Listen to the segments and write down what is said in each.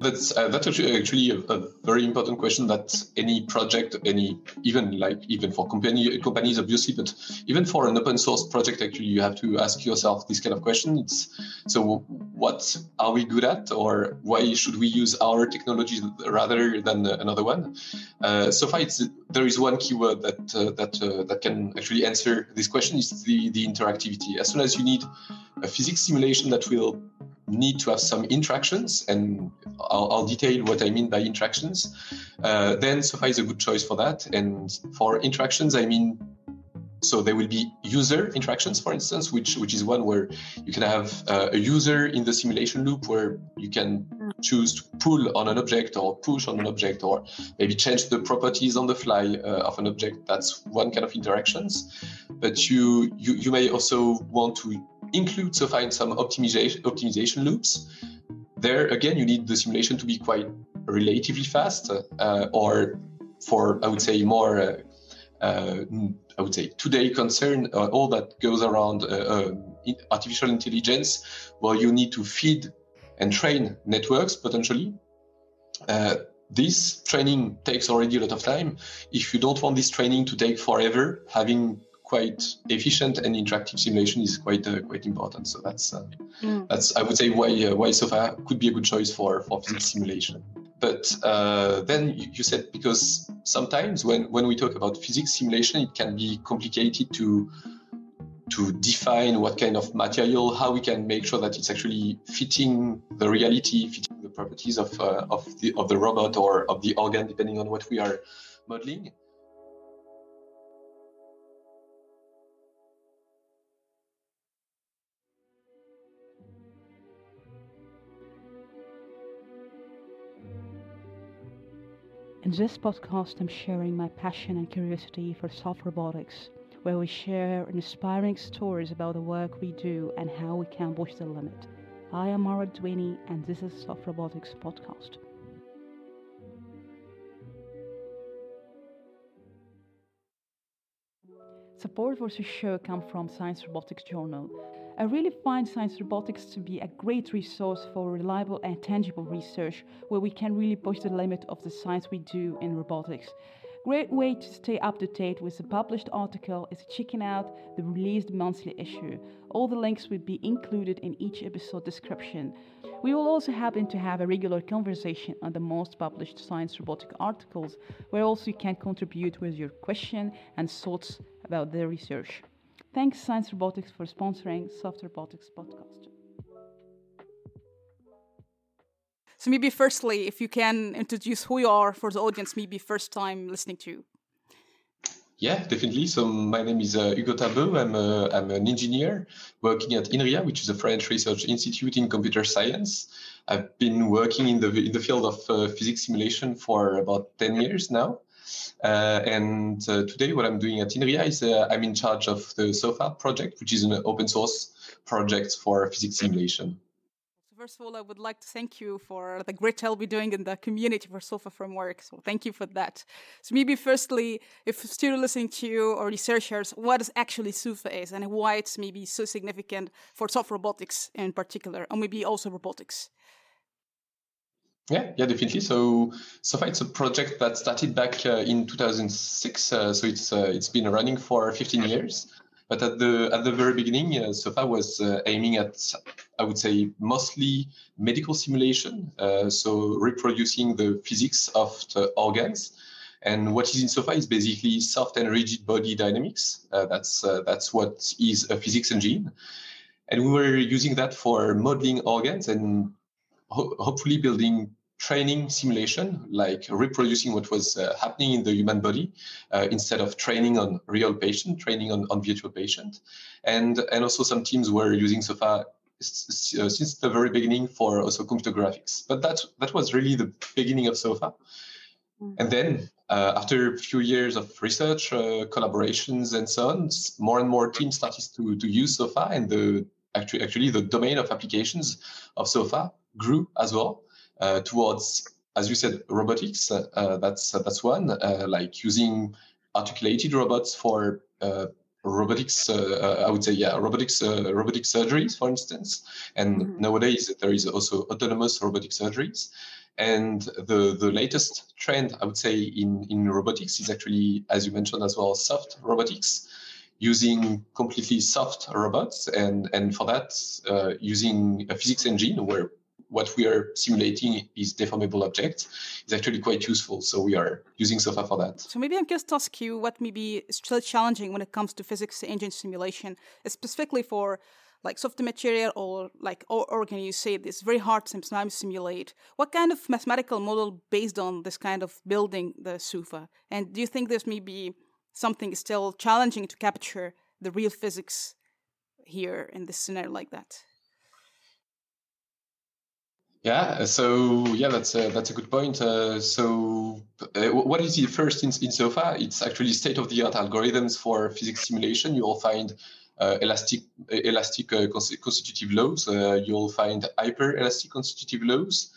That's uh, that's actually, a, a, very important question that any project, any even like even for company companies obviously, but even for an open source project, actually you have to ask yourself this kind of question. It's so what are we good at, or why should we use our technology rather than another one? Uh, so far, it's, there is one keyword that uh, that uh, that can actually answer this question is the the interactivity. As soon as you need a physics simulation that will need to have some interactions, and I'll, I'll detail what I mean by interactions, uh, then SOFA is a good choice for that. And for interactions, I mean, so there will be user interactions, for instance, which which is one where you can have uh, a user in the simulation loop where you can choose to pull on an object or push on an object or maybe change the properties on the fly uh, of an object. That's one kind of interactions. But you you, you may also want to include so find some optimization optimization loops. There again, you need the simulation to be quite relatively fast, uh, or for I would say more. Uh, uh, I would say today concern uh, all that goes around uh, um, artificial intelligence, where you need to feed and train networks potentially. Uh, this training takes already a lot of time. If you don't want this training to take forever, having quite efficient and interactive simulation is quite uh, quite important. So that's uh, mm. that's I would say why uh, why SOFA could be a good choice for for physics simulation. But uh, then you said because sometimes when when we talk about physics simulation, it can be complicated to to define what kind of material, how we can make sure that it's actually fitting the reality, fitting the properties of uh, of the of the robot or of the organ, depending on what we are modeling. In this podcast, I'm sharing my passion and curiosity for soft robotics, where we share inspiring stories about the work we do and how we can push the limit. I am Mara Dwini, and this is Soft Robotics Podcast. Support for this show comes from Science Robotics Journal, I really find science robotics to be a great resource for reliable and tangible research where we can really push the limit of the science we do in robotics. Great way to stay up to date with the published article is checking out the released monthly issue. All the links will be included in each episode description. We will also happen to have a regular conversation on the most published science robotic articles, where also you can contribute with your question and thoughts about the research. Thanks, Science Robotics, for sponsoring Soft Robotics podcast. So maybe firstly, if you can introduce who you are for the audience, maybe first time listening to you. Yeah, definitely. So my name is uh, Hugo Talbot. I'm, a, I'm an engineer working at INRIA, which is a French research institute in computer science. I've been working in the in the field of uh, physics simulation for about 10 years now. Uh, and uh, today, what I'm doing at INRIA is uh, I'm in charge of the SOFA project, which is an open source project for physics simulation. So First of all, I would like to thank you for the great help you're doing in the community for SOFA framework. So thank you for that. So maybe firstly, if still listening to you or researchers, what is actually SOFA is and why it's maybe so significant for soft robotics in particular, and maybe also robotics. Yeah, yeah, definitely. So SOFA it's a project that started back uh, in 2006. Uh, so it's uh, it's been running for 15 years. But at the at the very beginning, uh, SOFA was uh, aiming at, I would say, mostly medical simulation. Uh, so reproducing the physics of the organs. And what is in SOFA is basically soft and rigid body dynamics. that's that's what is a physics engine. And we were using that for modeling organs and ho- hopefully building training simulation, like reproducing what was uh, happening in the human body uh, instead of training on real patient, training on, on virtual patient. And, and also some teams were using SOFA uh, since the very beginning for also computer graphics. But that, that was really the beginning of SOFA. Mm-hmm. And then uh, after a few years of research, uh, collaborations, and so on, more and more teams started to, to use SOFA, and the actually actually the domain of applications of SOFA grew as well. Uh, towards, as you said, robotics. Uh, that's that's one, uh, like using articulated robots for robotics uh, i would say yeah robotics uh, robotic surgeries for instance and mm-hmm. nowadays there is also autonomous robotic surgeries And the, the latest trend, I would say, in, in robotics is actually, as you mentioned as well, soft robotics, using completely soft robots. And, and for that, uh, using a physics engine where what we are simulating is deformable objects is actually quite useful. So we are using SOFA for that. So maybe I'm just to ask you what maybe is still challenging when it comes to physics engine simulation, specifically for like soft material or like or, or can you say this very hard sometimes simulate what kind of mathematical model based on this kind of building the SOFA and do you think there's maybe something still challenging to capture the real physics here in this scenario like that yeah, so yeah, that's a, that's a good point. Uh, so, uh, what is the first in, in SOFA? It's actually state of the art algorithms for physics simulation. You will find uh, elastic elastic uh, constitutive laws. Uh, you'll find hyper elastic constitutive laws.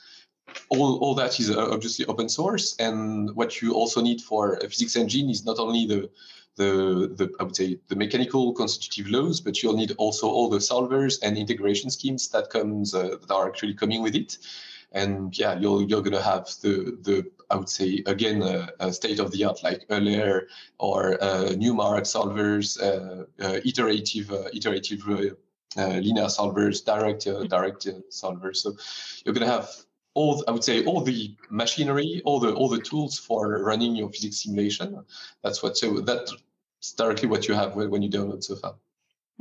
All, all that is uh, obviously open source, and what you also need for a physics engine is not only the the, the I would say the mechanical constitutive laws, but you'll need also all the solvers and integration schemes that comes uh, that are actually coming with it. And yeah, you're you're gonna have the the I would say again uh, a state of the art like Euler or uh, Newmark solvers, uh, uh iterative iterative linear solvers, direct direct solvers. So you're gonna have all I would say all the machinery, all the all the tools for running your physics simulation. That's what so that's directly what you have when you download SOFA.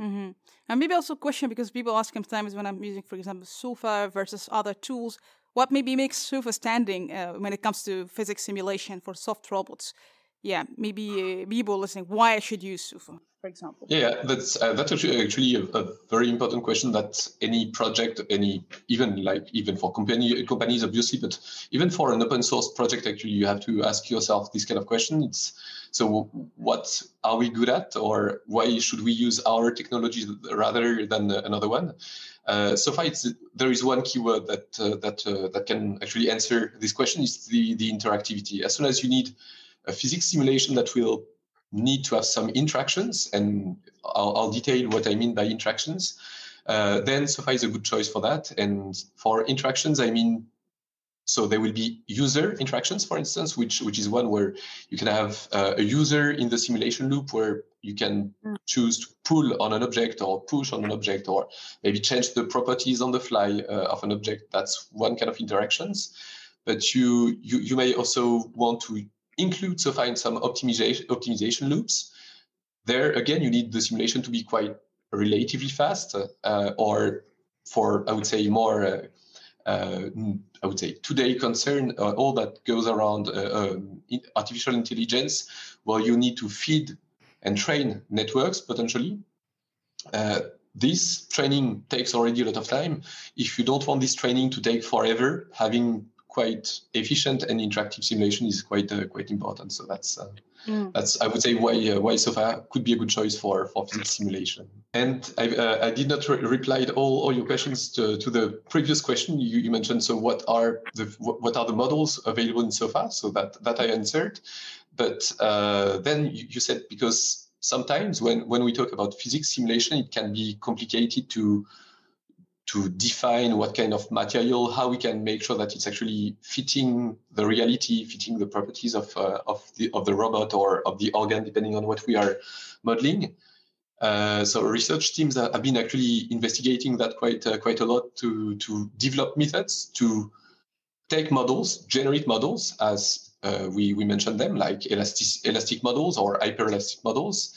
Mm-hmm. And maybe also a question because people ask sometimes when I'm using, for example, SOFA versus other tools, what maybe makes SOFA standing uh, when it comes to physics simulation for soft robots? Yeah, maybe uh, people listening, why I should use SOFA for example? Yeah, that's uh, that's actually, a, a, very important question that any project, any even like even for company companies obviously, but even for an open source project, actually you have to ask yourself this kind of question. It's so what are we good at, or why should we use our technology rather than another one? Uh, so far, there is one keyword that uh, that uh, that can actually answer this question is the the interactivity. As soon as you need a physics simulation that will need to have some interactions, and I'll, I'll detail what I mean by interactions. Uh, then SOFA is a good choice for that. And for interactions, I mean, so there will be user interactions, for instance, which which is one where you can have uh, a user in the simulation loop where you can mm. choose to pull on an object or push on an object or maybe change the properties on the fly uh, of an object. That's one kind of interactions. But you you you may also want to include so some optimization optimization loops. There again, you need the simulation to be quite relatively fast, uh, or for I would say more. Uh, uh, I would say today concern uh, all that goes around uh, um, artificial intelligence, where you need to feed and train networks potentially. This training takes already a lot of time. If you don't want this training to take forever, having quite efficient and interactive simulation is quite uh, quite important. So that's uh, mm. that's I would say why uh, why SOFA could be a good choice for for physics simulation. And I, uh, I did not re- reply all, all your questions to, to the previous question you, you mentioned. So what are the what are the models available in SOFA? So that that I answered. But uh, then you, you said because sometimes when when we talk about physics simulation, it can be complicated to to define what kind of material, how we can make sure that it's actually fitting the reality, fitting the properties of uh, of the of the robot or of the organ, depending on what we are modeling. Uh, so research teams have been actually investigating that quite uh, quite a lot to to develop methods to take models, generate models, as uh, we we mentioned them, like elastic elastic models or hyperelastic models,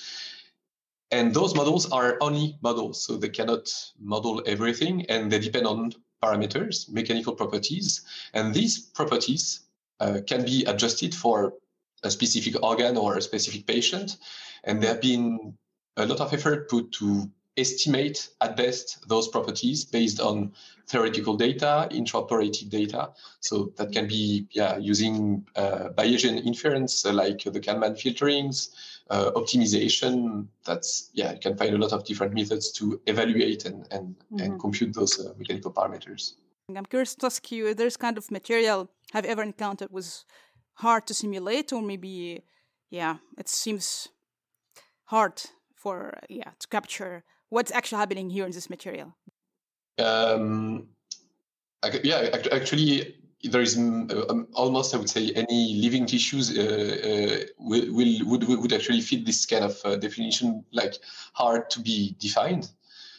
and those models are only models, so they cannot model everything, and they depend on parameters, mechanical properties. And these properties uh, can be adjusted for a specific organ or a specific patient. And there have been a lot of effort put to estimate at best those properties based on theoretical data, intraoperative data. So that can be yeah, using uh, Bayesian inference uh, like the Kalman filterings, uh, optimization. That's yeah, you can find a lot of different methods to evaluate and and, mm-hmm. and compute those uh, mechanical parameters. I'm curious to ask you: There's kind of material have you ever encountered was hard to simulate, or maybe yeah, it seems hard for yeah to capture what's actually happening here in this material. Um, yeah, actually, there is um, almost, I would say, any living tissues uh, uh, will, will would would actually fit this kind of uh, definition, like hard to be defined.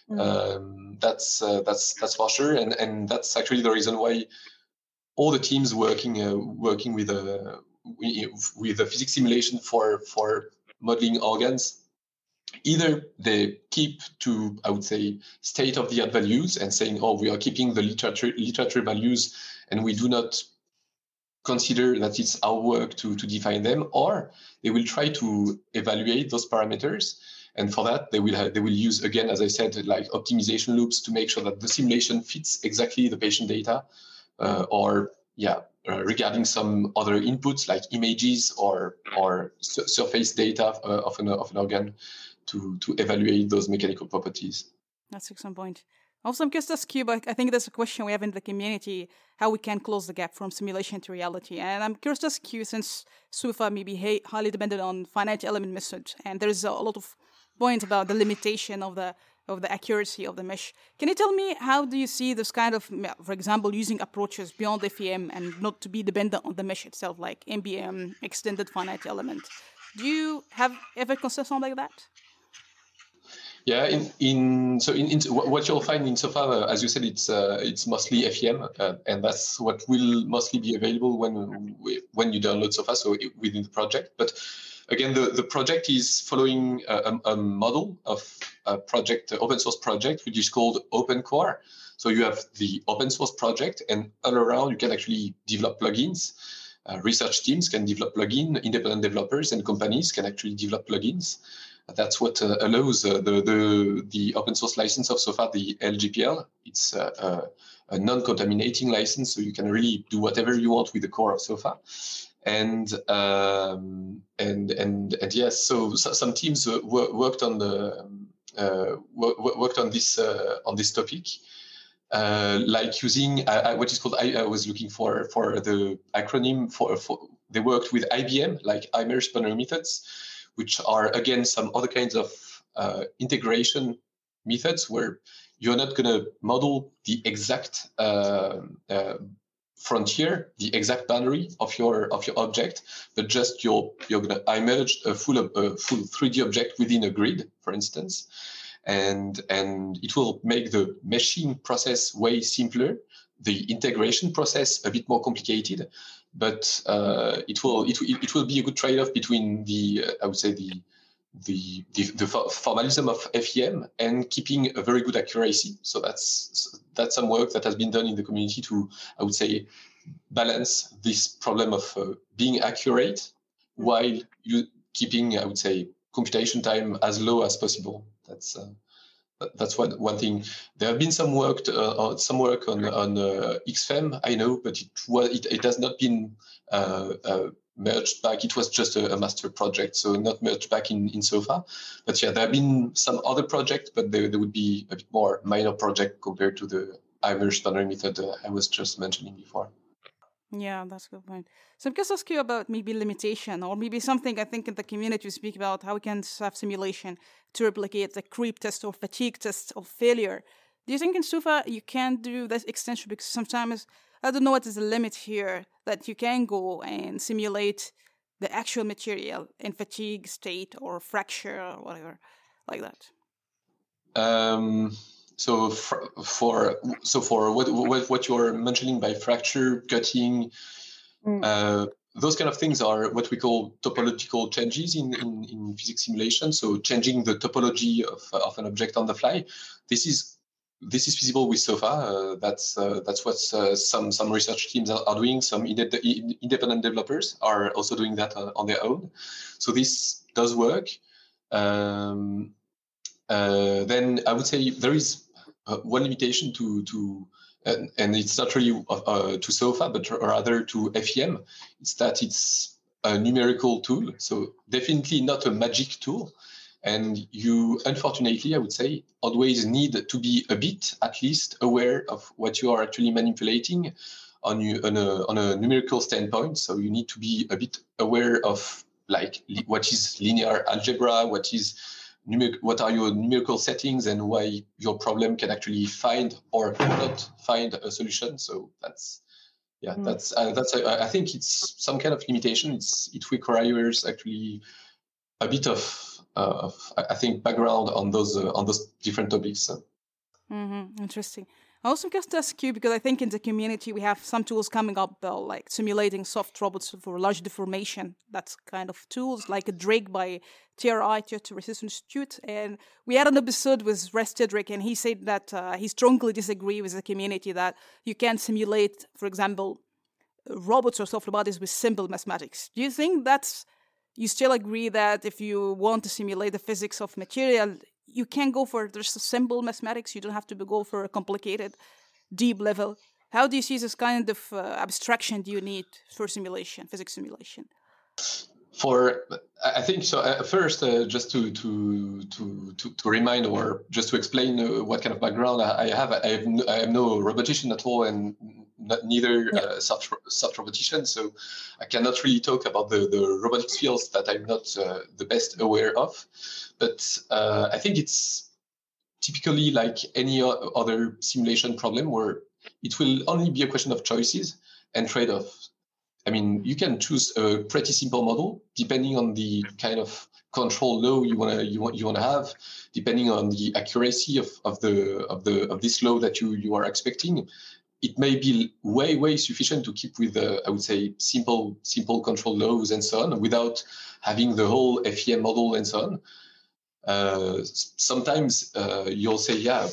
Mm. Um, that's uh, that's that's for sure, and and that's actually the reason why all the teams working uh, working with a with a physics simulation for for modeling organs either they keep to i would say state of the art values and saying oh we are keeping the literature literature values and we do not consider that it's our work to, to define them, or they will try to evaluate those parameters. And for that, they will have, they will use again, as I said, like optimization loops to make sure that the simulation fits exactly the patient data, uh, or yeah, uh, regarding some other inputs like images or or surface data uh, of an of an organ to to evaluate those mechanical properties. That's excellent point. Also, I'm curious to but I think there's a question we have in the community how we can close the gap from simulation to reality. And I'm curious to ask you, since SOFA may be highly dependent on finite element method, and there's a lot of points about the limitation of the of the accuracy of the mesh. Can you tell me how do you see this kind of, for example, using approaches beyond FEM and not to be dependent on the mesh itself, like MPM, extended finite element? Do you have ever considered something like that? Yeah, in, in so in, in what you'll find in SOFA, uh, as you said, it's uh, it's mostly FEM, uh, and that's what will mostly be available when when you download SOFA, so within the project. But again, the, the project is following a, a model of a project, open source project, which is called OpenCore. So you have the open source project, and all around you can actually develop plugins. Uh, research teams can develop plugins, independent developers and companies can actually develop plugins. That's what uh, allows uh, the, the, the open source license of SOFA, the LGPL. It's a, a non-contaminating license, so you can really do whatever you want with the core of SOFA. And um, and and and yes, so, so some teams worked on the uh, worked on this uh, on this topic, uh, like using what is called I, I, was looking for for the acronym for, for they worked with IBM like immersed boundary methods, which are again some other kinds of uh, integration methods where you're not going to model the exact uh, uh, frontier, the exact boundary of your of your object, but just you're you're going to immerse a full a full 3D object within a grid, for instance, and and it will make the meshing process way simpler, the integration process a bit more complicated, but uh, it will it, it will be a good trade-off between the uh, I would say the the, the, the formalism of FEM and keeping a very good accuracy. So that's that's some work that has been done in the community to I would say balance this problem of uh, being accurate while you keeping I would say computation time as low as possible. That's uh, that's one one thing. There have been some work uh, some work on on uh, XFEM, I know, but it was it, it has not been uh, uh, merged back. It was just a, a, master project, so not merged back in in SOFA. But yeah, there have been some other projects, but they, they would be a bit more minor project compared to the immerse standard method uh, I was just mentioning before. Yeah, that's a good point. So I'm just ask you about maybe limitation or maybe something I think in the community we speak about how we can have simulation to replicate the creep test or fatigue test or failure. Do you think in SOFA you can do this extension because sometimes I don't know what is the limit here that you can go and simulate the actual material in fatigue state or fracture or whatever like that? Um so for, for so for what, what what you're mentioning by fracture cutting mm. uh, those kind of things are what we call topological changes in, in, in physics simulation so changing the topology of, of an object on the fly this is this is feasible with SOFA. Uh, that's uh, that's what uh, some some research teams are, are doing. Some independent developers are also doing that uh, on their own. So this does work. Um, uh, then I would say there is uh, one limitation to to and, and it's not really uh, uh to SOFA, but rather to FEM. It's that it's a numerical tool, so definitely not a magic tool. And you, unfortunately, I would say, always need to be a bit, at least, aware of what you are actually manipulating on, you, on, a, on a numerical standpoint. So you need to be a bit aware of like what is linear algebra, what is what are your numerical settings and why your problem can actually find or not find a solution. So that's yeah, mm. that's uh, that's. A, I think it's some kind of limitation. It's it requires actually a bit of, uh, of I think background on those uh, on those different topics. Mm-hmm. Interesting. I also ask you because I think in the community we have some tools coming up though, like simulating soft robots for large deformation. That's kind of tools like a Drake by TRI, Toyota Research Institute. And we had an episode with Russ Tedrake, and he said that uh, he strongly disagrees with the community that you can't simulate, for example, robots or soft bodies with simple mathematics. Do you think that's you still agree that if you want to simulate the physics of material, you can go for just simple mathematics. You don't have to go for a complicated, deep level. How do you see this kind of uh, abstraction do you need for simulation, physics simulation? For I think so. Uh, first, uh, just to, to to to to remind or just to explain uh, what kind of background I have, I have no, I am no robotician at all, and not, neither yeah. uh, soft, soft robotician. So I cannot really talk about the, the robotics fields that I'm not uh, the best aware of. But uh, I think it's typically like any other simulation problem where it will only be a question of choices and trade-off. I mean, you can choose a pretty simple model depending on the kind of control law you wanna you want you wanna have, depending on the accuracy of, of the of the of this law that you you are expecting it may be way way sufficient to keep with the I would say simple simple control laws and so on without having the whole FEM model and so on. Uh, sometimes uh, you'll say, yeah,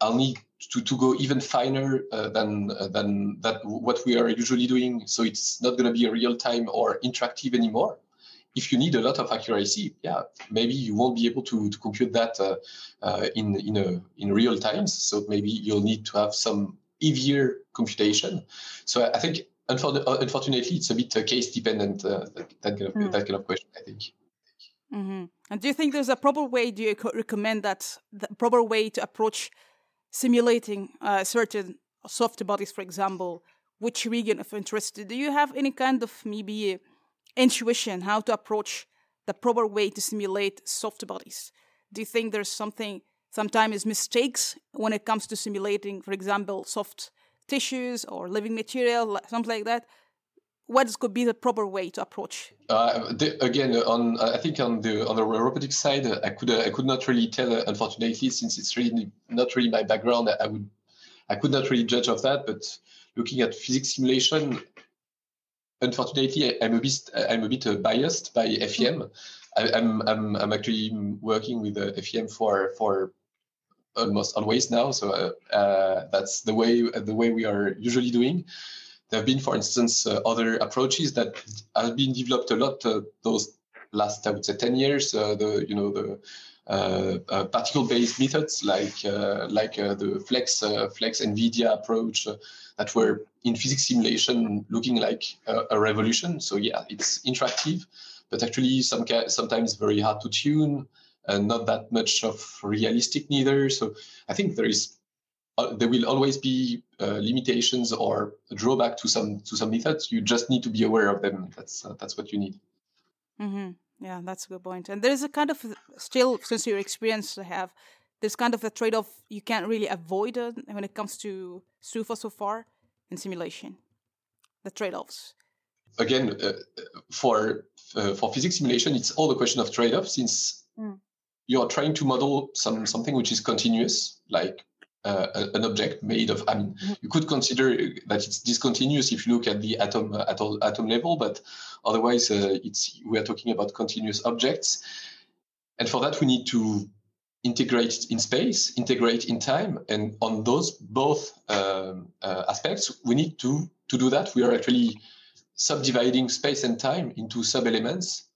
I'll need to, to go even finer uh, than uh, than that what we are usually doing. So it's not going to be real time or interactive anymore. If you need a lot of accuracy, yeah, maybe you won't be able to, to compute that uh, uh, in in a in real times. So maybe you'll need to have some heavier computation. So I think unfortunately it's a bit uh, case dependent uh, that, that, kind of mm. that kind of question. I think. Mm-hmm. And do you think there's a proper way? Do you recommend that the proper way to approach simulating uh, certain soft bodies, for example? Which region of interest? Do you have any kind of maybe intuition how to approach the proper way to simulate soft bodies? Do you think there's something sometimes mistakes when it comes to simulating, for example, soft tissues or living material, something like that. What could be the proper way to approach? Uh, the, again, on I think on the on the robotics side, I could uh, I could not really tell, uh, unfortunately, since it's really not really my background. I would I could not really judge of that. But looking at physics simulation, unfortunately, I'm a bit I'm a bit uh, biased by FEM. I, am I'm, I'm I'm actually working with uh, FEM for for almost always now. So uh, uh, that's the way the way we are usually doing. There have been, for instance, uh, other approaches that have been developed a lot those last, I would say, ten years. the you know the uh, uh, particle-based methods like uh, like the Flex Flex NVIDIA approach that were in physics simulation looking like a, a, revolution. So yeah, it's interactive, but actually some sometimes very hard to tune and not that much of realistic neither. So I think there is uh, there will always be uh, limitations or drawback to some to some methods. You just need to be aware of them. That's uh, that's what you need. Mm-hmm. Yeah, that's a good point. And there's a kind of still, since your experience to have, there's kind of a trade-off you can't really avoid uh, when it comes to SOFA so far in simulation. The trade-offs. Again, uh, for uh, for physics simulation, it's all a question of trade-off since. Mm you are trying to model some something which is continuous, like uh, an object made of. I mean, mm-hmm. you could consider that it's discontinuous if you look at the atom uh, atom, atom level, but otherwise, uh, it's we are talking about continuous objects, and for that we need to integrate in space, integrate in time, and on those both um, uh, aspects, we need to to do that. We are actually subdividing space and time into sub elements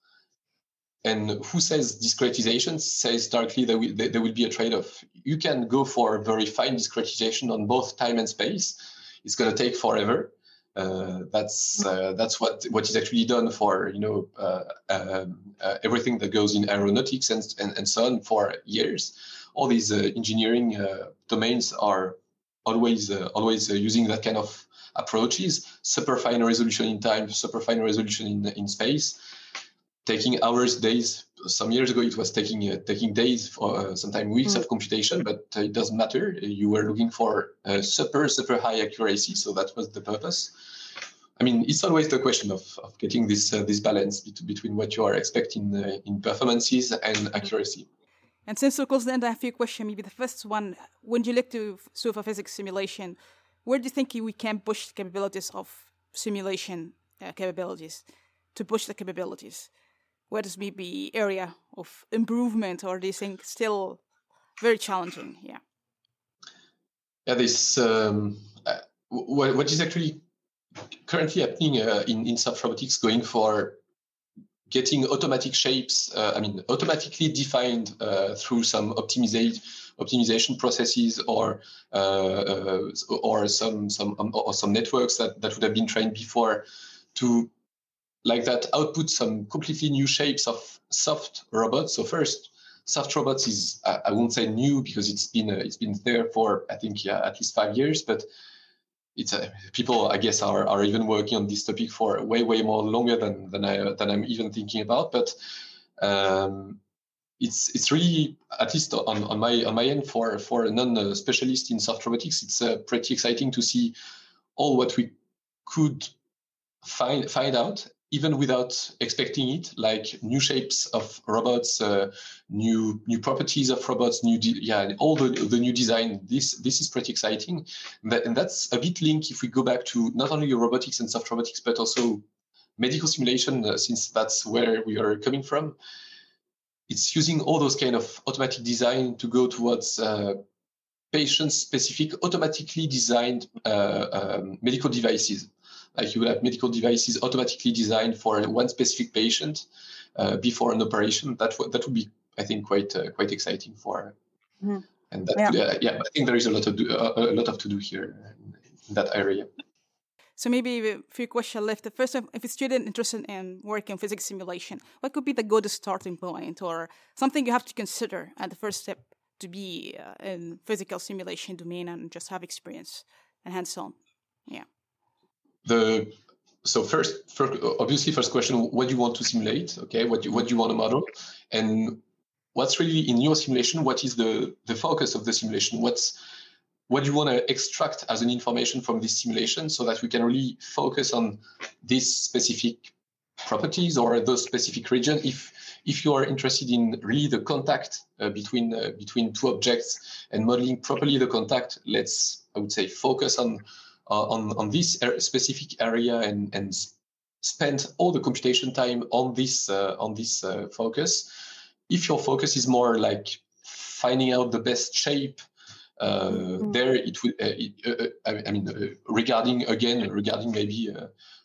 and who says discretization says directly that there will be a trade-off. You can go for a very fine discretization on both time and space. It's going to take forever. Uh, that's uh, that's what what is actually done for you know uh, um, uh, everything that goes in aeronautics and, and, and so on for years. All these uh, engineering uh, domains are always always using that kind of approaches. Super fine resolution in time, super fine resolution in in space taking hours, days. Some years ago, it was taking uh, taking days for uh, sometimes weeks mm. of computation, but it doesn't matter. You were looking for super super high accuracy, so that was the purpose. I mean, it's always the question of, of getting this uh, this balance between what you are expecting uh, in performances and accuracy. And since we're close to the end, I have a few questions. Maybe the first one: When you look to super physics simulation, where do you think we can push the capabilities of simulation uh, capabilities to push the capabilities? Where does maybe area of improvement, or do you think still very challenging? Yeah. Yeah, this um, uh, what, what is actually currently happening uh, in, in soft robotics going for getting automatic shapes, uh, I mean, automatically defined uh, through some optimization optimization processes or uh, uh, or some some um, or some networks that, that would have been trained before to like that output some completely new shapes of soft robots. So first, soft robots is I, I won't say new because it's been uh, it's been there for I think yeah at least five years, but it's a, people I guess are, are even working on this topic for way way more longer than than I than I'm even thinking about. But um, it's it's really at least on, on my on my end for for a non specialist in soft robotics, it's uh, pretty exciting to see all what we could find find out even without expecting it, like new shapes of robots, uh, new new properties of robots, new yeah, all the, the new design. This this is pretty exciting, and that's a bit linked if we go back to not only robotics and soft robotics, but also medical simulation, uh, since that's where we are coming from. It's using all those kind of automatic design to go towards uh, patient-specific, automatically designed uh, um, medical devices like you will have medical devices automatically designed for one specific patient uh, before an operation. That w- that would be, I think, quite uh, quite exciting for. Mm-hmm. And that, yeah. Uh, yeah, I think there is a lot of do, uh, a lot of to do here in that area. So maybe a few questions left. The first, if a student interested in working in physics simulation, what could be the good starting point or something you have to consider at the first step to be uh, in physical simulation domain and just have experience and hands-on? Yeah the so first, first, obviously, first question: What do you want to simulate? Okay, what do, what do you want to model, and what's really in your simulation? What is the the focus of the simulation? What's what do you want to extract as an information from this simulation so that we can really focus on these specific properties or those specific region if if you are interested in really the contact uh, between uh, between two objects and modeling properly the contact let's i would say focus on uh, on, on this specific area and, and spend all the computation time on this uh, on this uh, focus. If your focus is more like finding out the best shape uh, mm-hmm. there it would uh, uh, I mean regarding again regarding maybe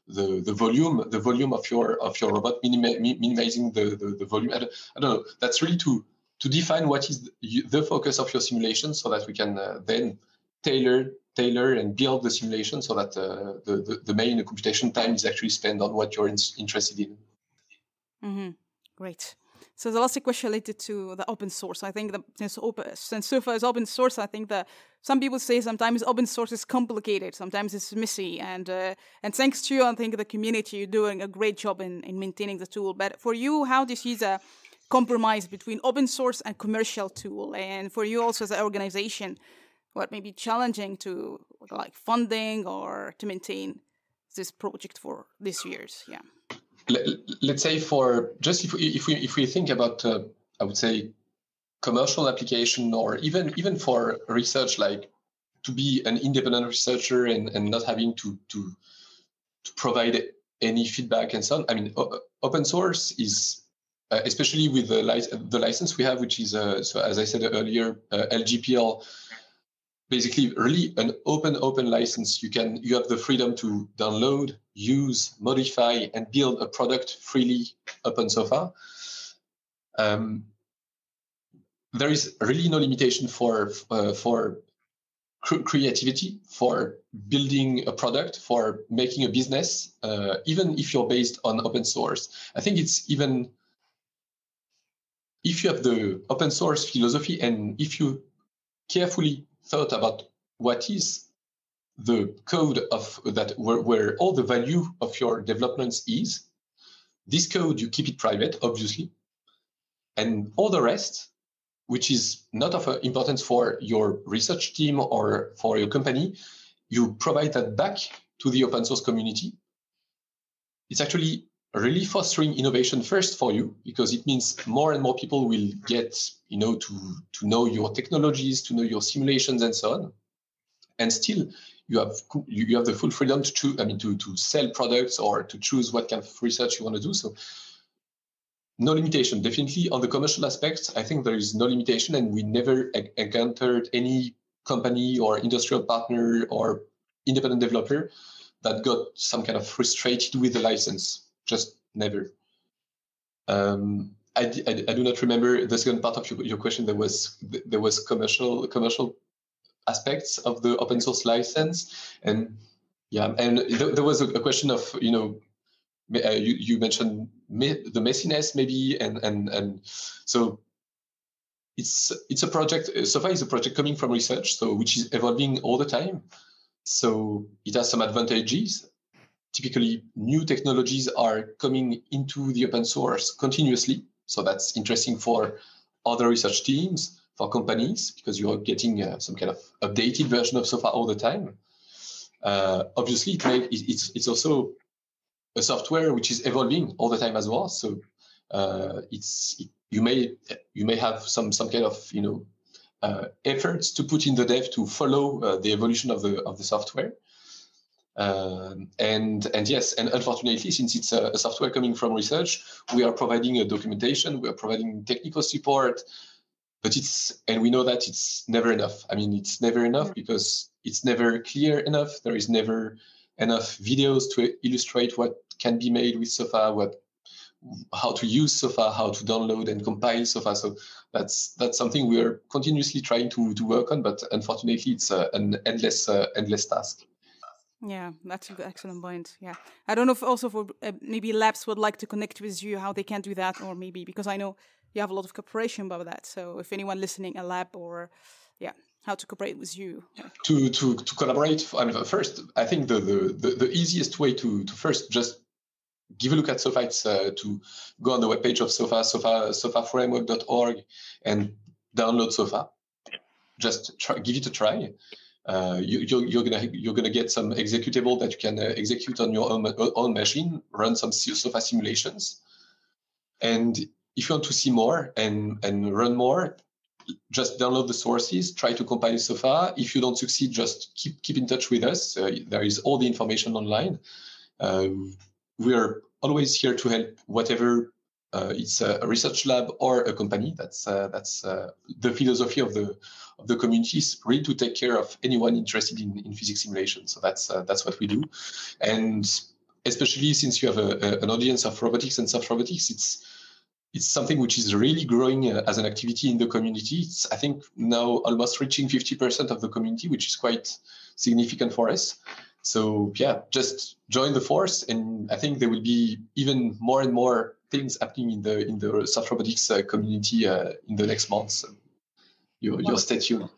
the the volume the volume of your of your robot minima, minimizing the, the, the volume I don't, I don't, know that's really to to define what is the, the focus of your simulation so that we can then tailor tailor and build the simulation so that uh, the, the, the main computation time is actually spent on what you're in, interested in. Mm-hmm. Great. So the last question related to the open source. I think that since open since SOFA is open source, I think that some people say sometimes open source is complicated, sometimes it's messy, and uh, and thanks to you, I think the community you're doing a great job in, in maintaining the tool. But for you, how do you see the compromise between open source and commercial tool? And for you also as an organization, what may be challenging to like funding or to maintain this project for these years yeah. Let's say for just if we if we if we think about uh, i would say commercial application or even even for research like to be an independent researcher and, and not having to to to provide any feedback and so on i mean open source is uh, especially with the, li- the license we have which is uh, so as i said earlier uh, lgpl basically really an open open license. You can you have the freedom to download use modify and build a product freely open sofa. Um, there is really no limitation for uh, for cr- creativity for building a product for making a business uh, even if you're based on open source. I think it's even if you have the open source philosophy and if you carefully thought about what is the code of that where, where all the value of your developments is this code, you keep it private, obviously. And all the rest, which is not of importance for your research team or for your company, you provide that back to the open source community. It's actually really fostering innovation first for you because it means more and more people will get you know to to know your technologies to know your simulations and so on. And still you have you have the full freedom to choose i mean to to sell products or to choose what kind of research you want to do. So no limitation. Definitely on the commercial aspects i think there is no limitation and we never encountered any company or industrial partner or independent developer that got some kind of frustrated with the license just never. Um, I, I, I, do not remember the second part of your, your question. There was there was commercial commercial aspects of the open source license, and yeah, and th- there was a, a, question of you know uh, you, you mentioned me- the messiness maybe, and and and so it's it's a project. SOFA is a project coming from research, so which is evolving all the time. So it has some advantages typically new technologies are coming into the open source continuously. So that's interesting for other research teams, for companies, because you're getting uh, some kind of updated version of SOFA all the time. Uh, obviously, it may, it's, it's also a software which is evolving all the time as well. So uh, it's it, you may you may have some some kind of you know uh, efforts to put in the dev to follow uh, the evolution of the of the software. Um, and and yes, and unfortunately, since it's a, a, software coming from research, we are providing a documentation, we are providing technical support, but it's and we know that it's never enough. I mean, it's never enough because it's never clear enough. There is never enough videos to illustrate what can be made with SOFA, what how to use SOFA, how to download and compile SOFA. So that's that's something we are continuously trying to to work on, but unfortunately, it's uh, an endless uh, endless task. Yeah, that's an excellent point. Yeah, I don't know if also for uh, maybe labs would like to connect with you, how they can do that, or maybe because I know you have a lot of cooperation about that. So if anyone listening, a lab or yeah, how to cooperate with you. To to to collaborate. Mean, first, I think the the the, the easiest way to to first just give a look at SOFA. It's uh, to go on the webpage of SOFA, SOFA, SOFAframework.org, and download SOFA. Just try, give it a try uh, you, are you're gonna you're gonna get some executable that you can uh, execute on your own, own machine, run some SOFA simulations, and if you want to see more and and run more, just download the sources, try to compile SOFA. If you don't succeed, just keep keep in touch with us. Uh, there is all the information online. Uh, we are always here to help whatever uh, it's a research lab or a company. That's uh, that's uh, the philosophy of the of the community is really to take care of anyone interested in, in physics simulation. So that's uh, that's what we do, and especially since you have a, a, an audience of robotics and soft robotics, it's it's something which is really growing uh, as an activity in the community. It's I think now almost reaching 50% of the community, which is quite significant for us. So yeah, just join the force, and I think there will be even more and more things happening in the in the soft robotics uh, community uh, in the next months. You you stay tuned.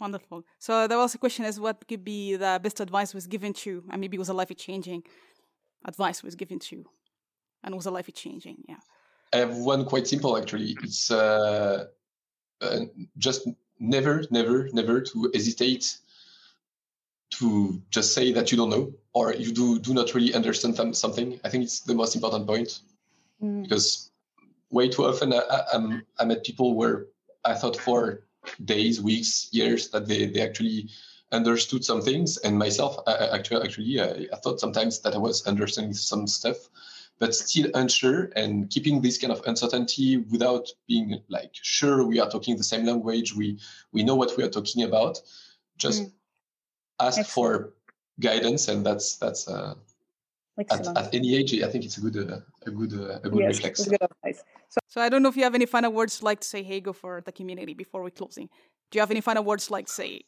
Wonderful. So there was a question as what could be the best advice was given to you, and maybe it was a life changing advice was given to you, and was a life changing. Yeah. I have one quite simple actually. It's uh, uh, just never, never, never to hesitate to just say that you don't know or you do do not really understand something. I think it's the most important point mm. because way too often I, I'm I met people where I thought for days, weeks, years that they, they actually understood some things, and myself I, actually actually I, I thought sometimes that I was understanding some stuff, but still unsure and keeping this kind of uncertainty without being like sure we are talking the same language, we we know what we are talking about. Just mm ask Excellent. for guidance, and that's that's uh, at, at, any age. I think it's a good uh, a good uh, a good yes, reflex. Good advice. So, so I don't know if you have any final words like to say, Hugo, for the community before we closing. Do you have any final words like to say?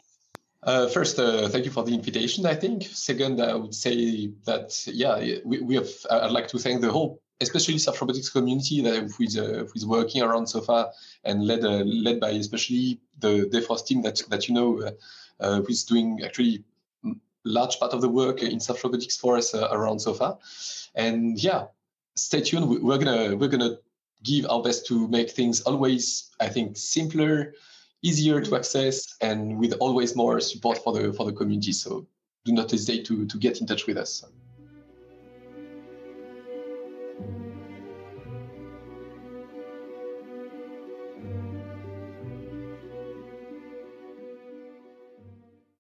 Uh, first, uh, thank you for the invitation. I think. Second, I would say that yeah, we, we have. I'd like to thank the whole, especially soft robotics community that who is, uh, who is working around SOFA and led uh, led by especially the Defrost team that that you know uh, uh, who is doing actually large part of the work in soft robotics for us uh, around SOFA. And yeah, stay tuned. We're gonna we're gonna give our best to make things always, I think, simpler, easier to access, and with always more support for the for the community. So do not hesitate to to get in touch with us.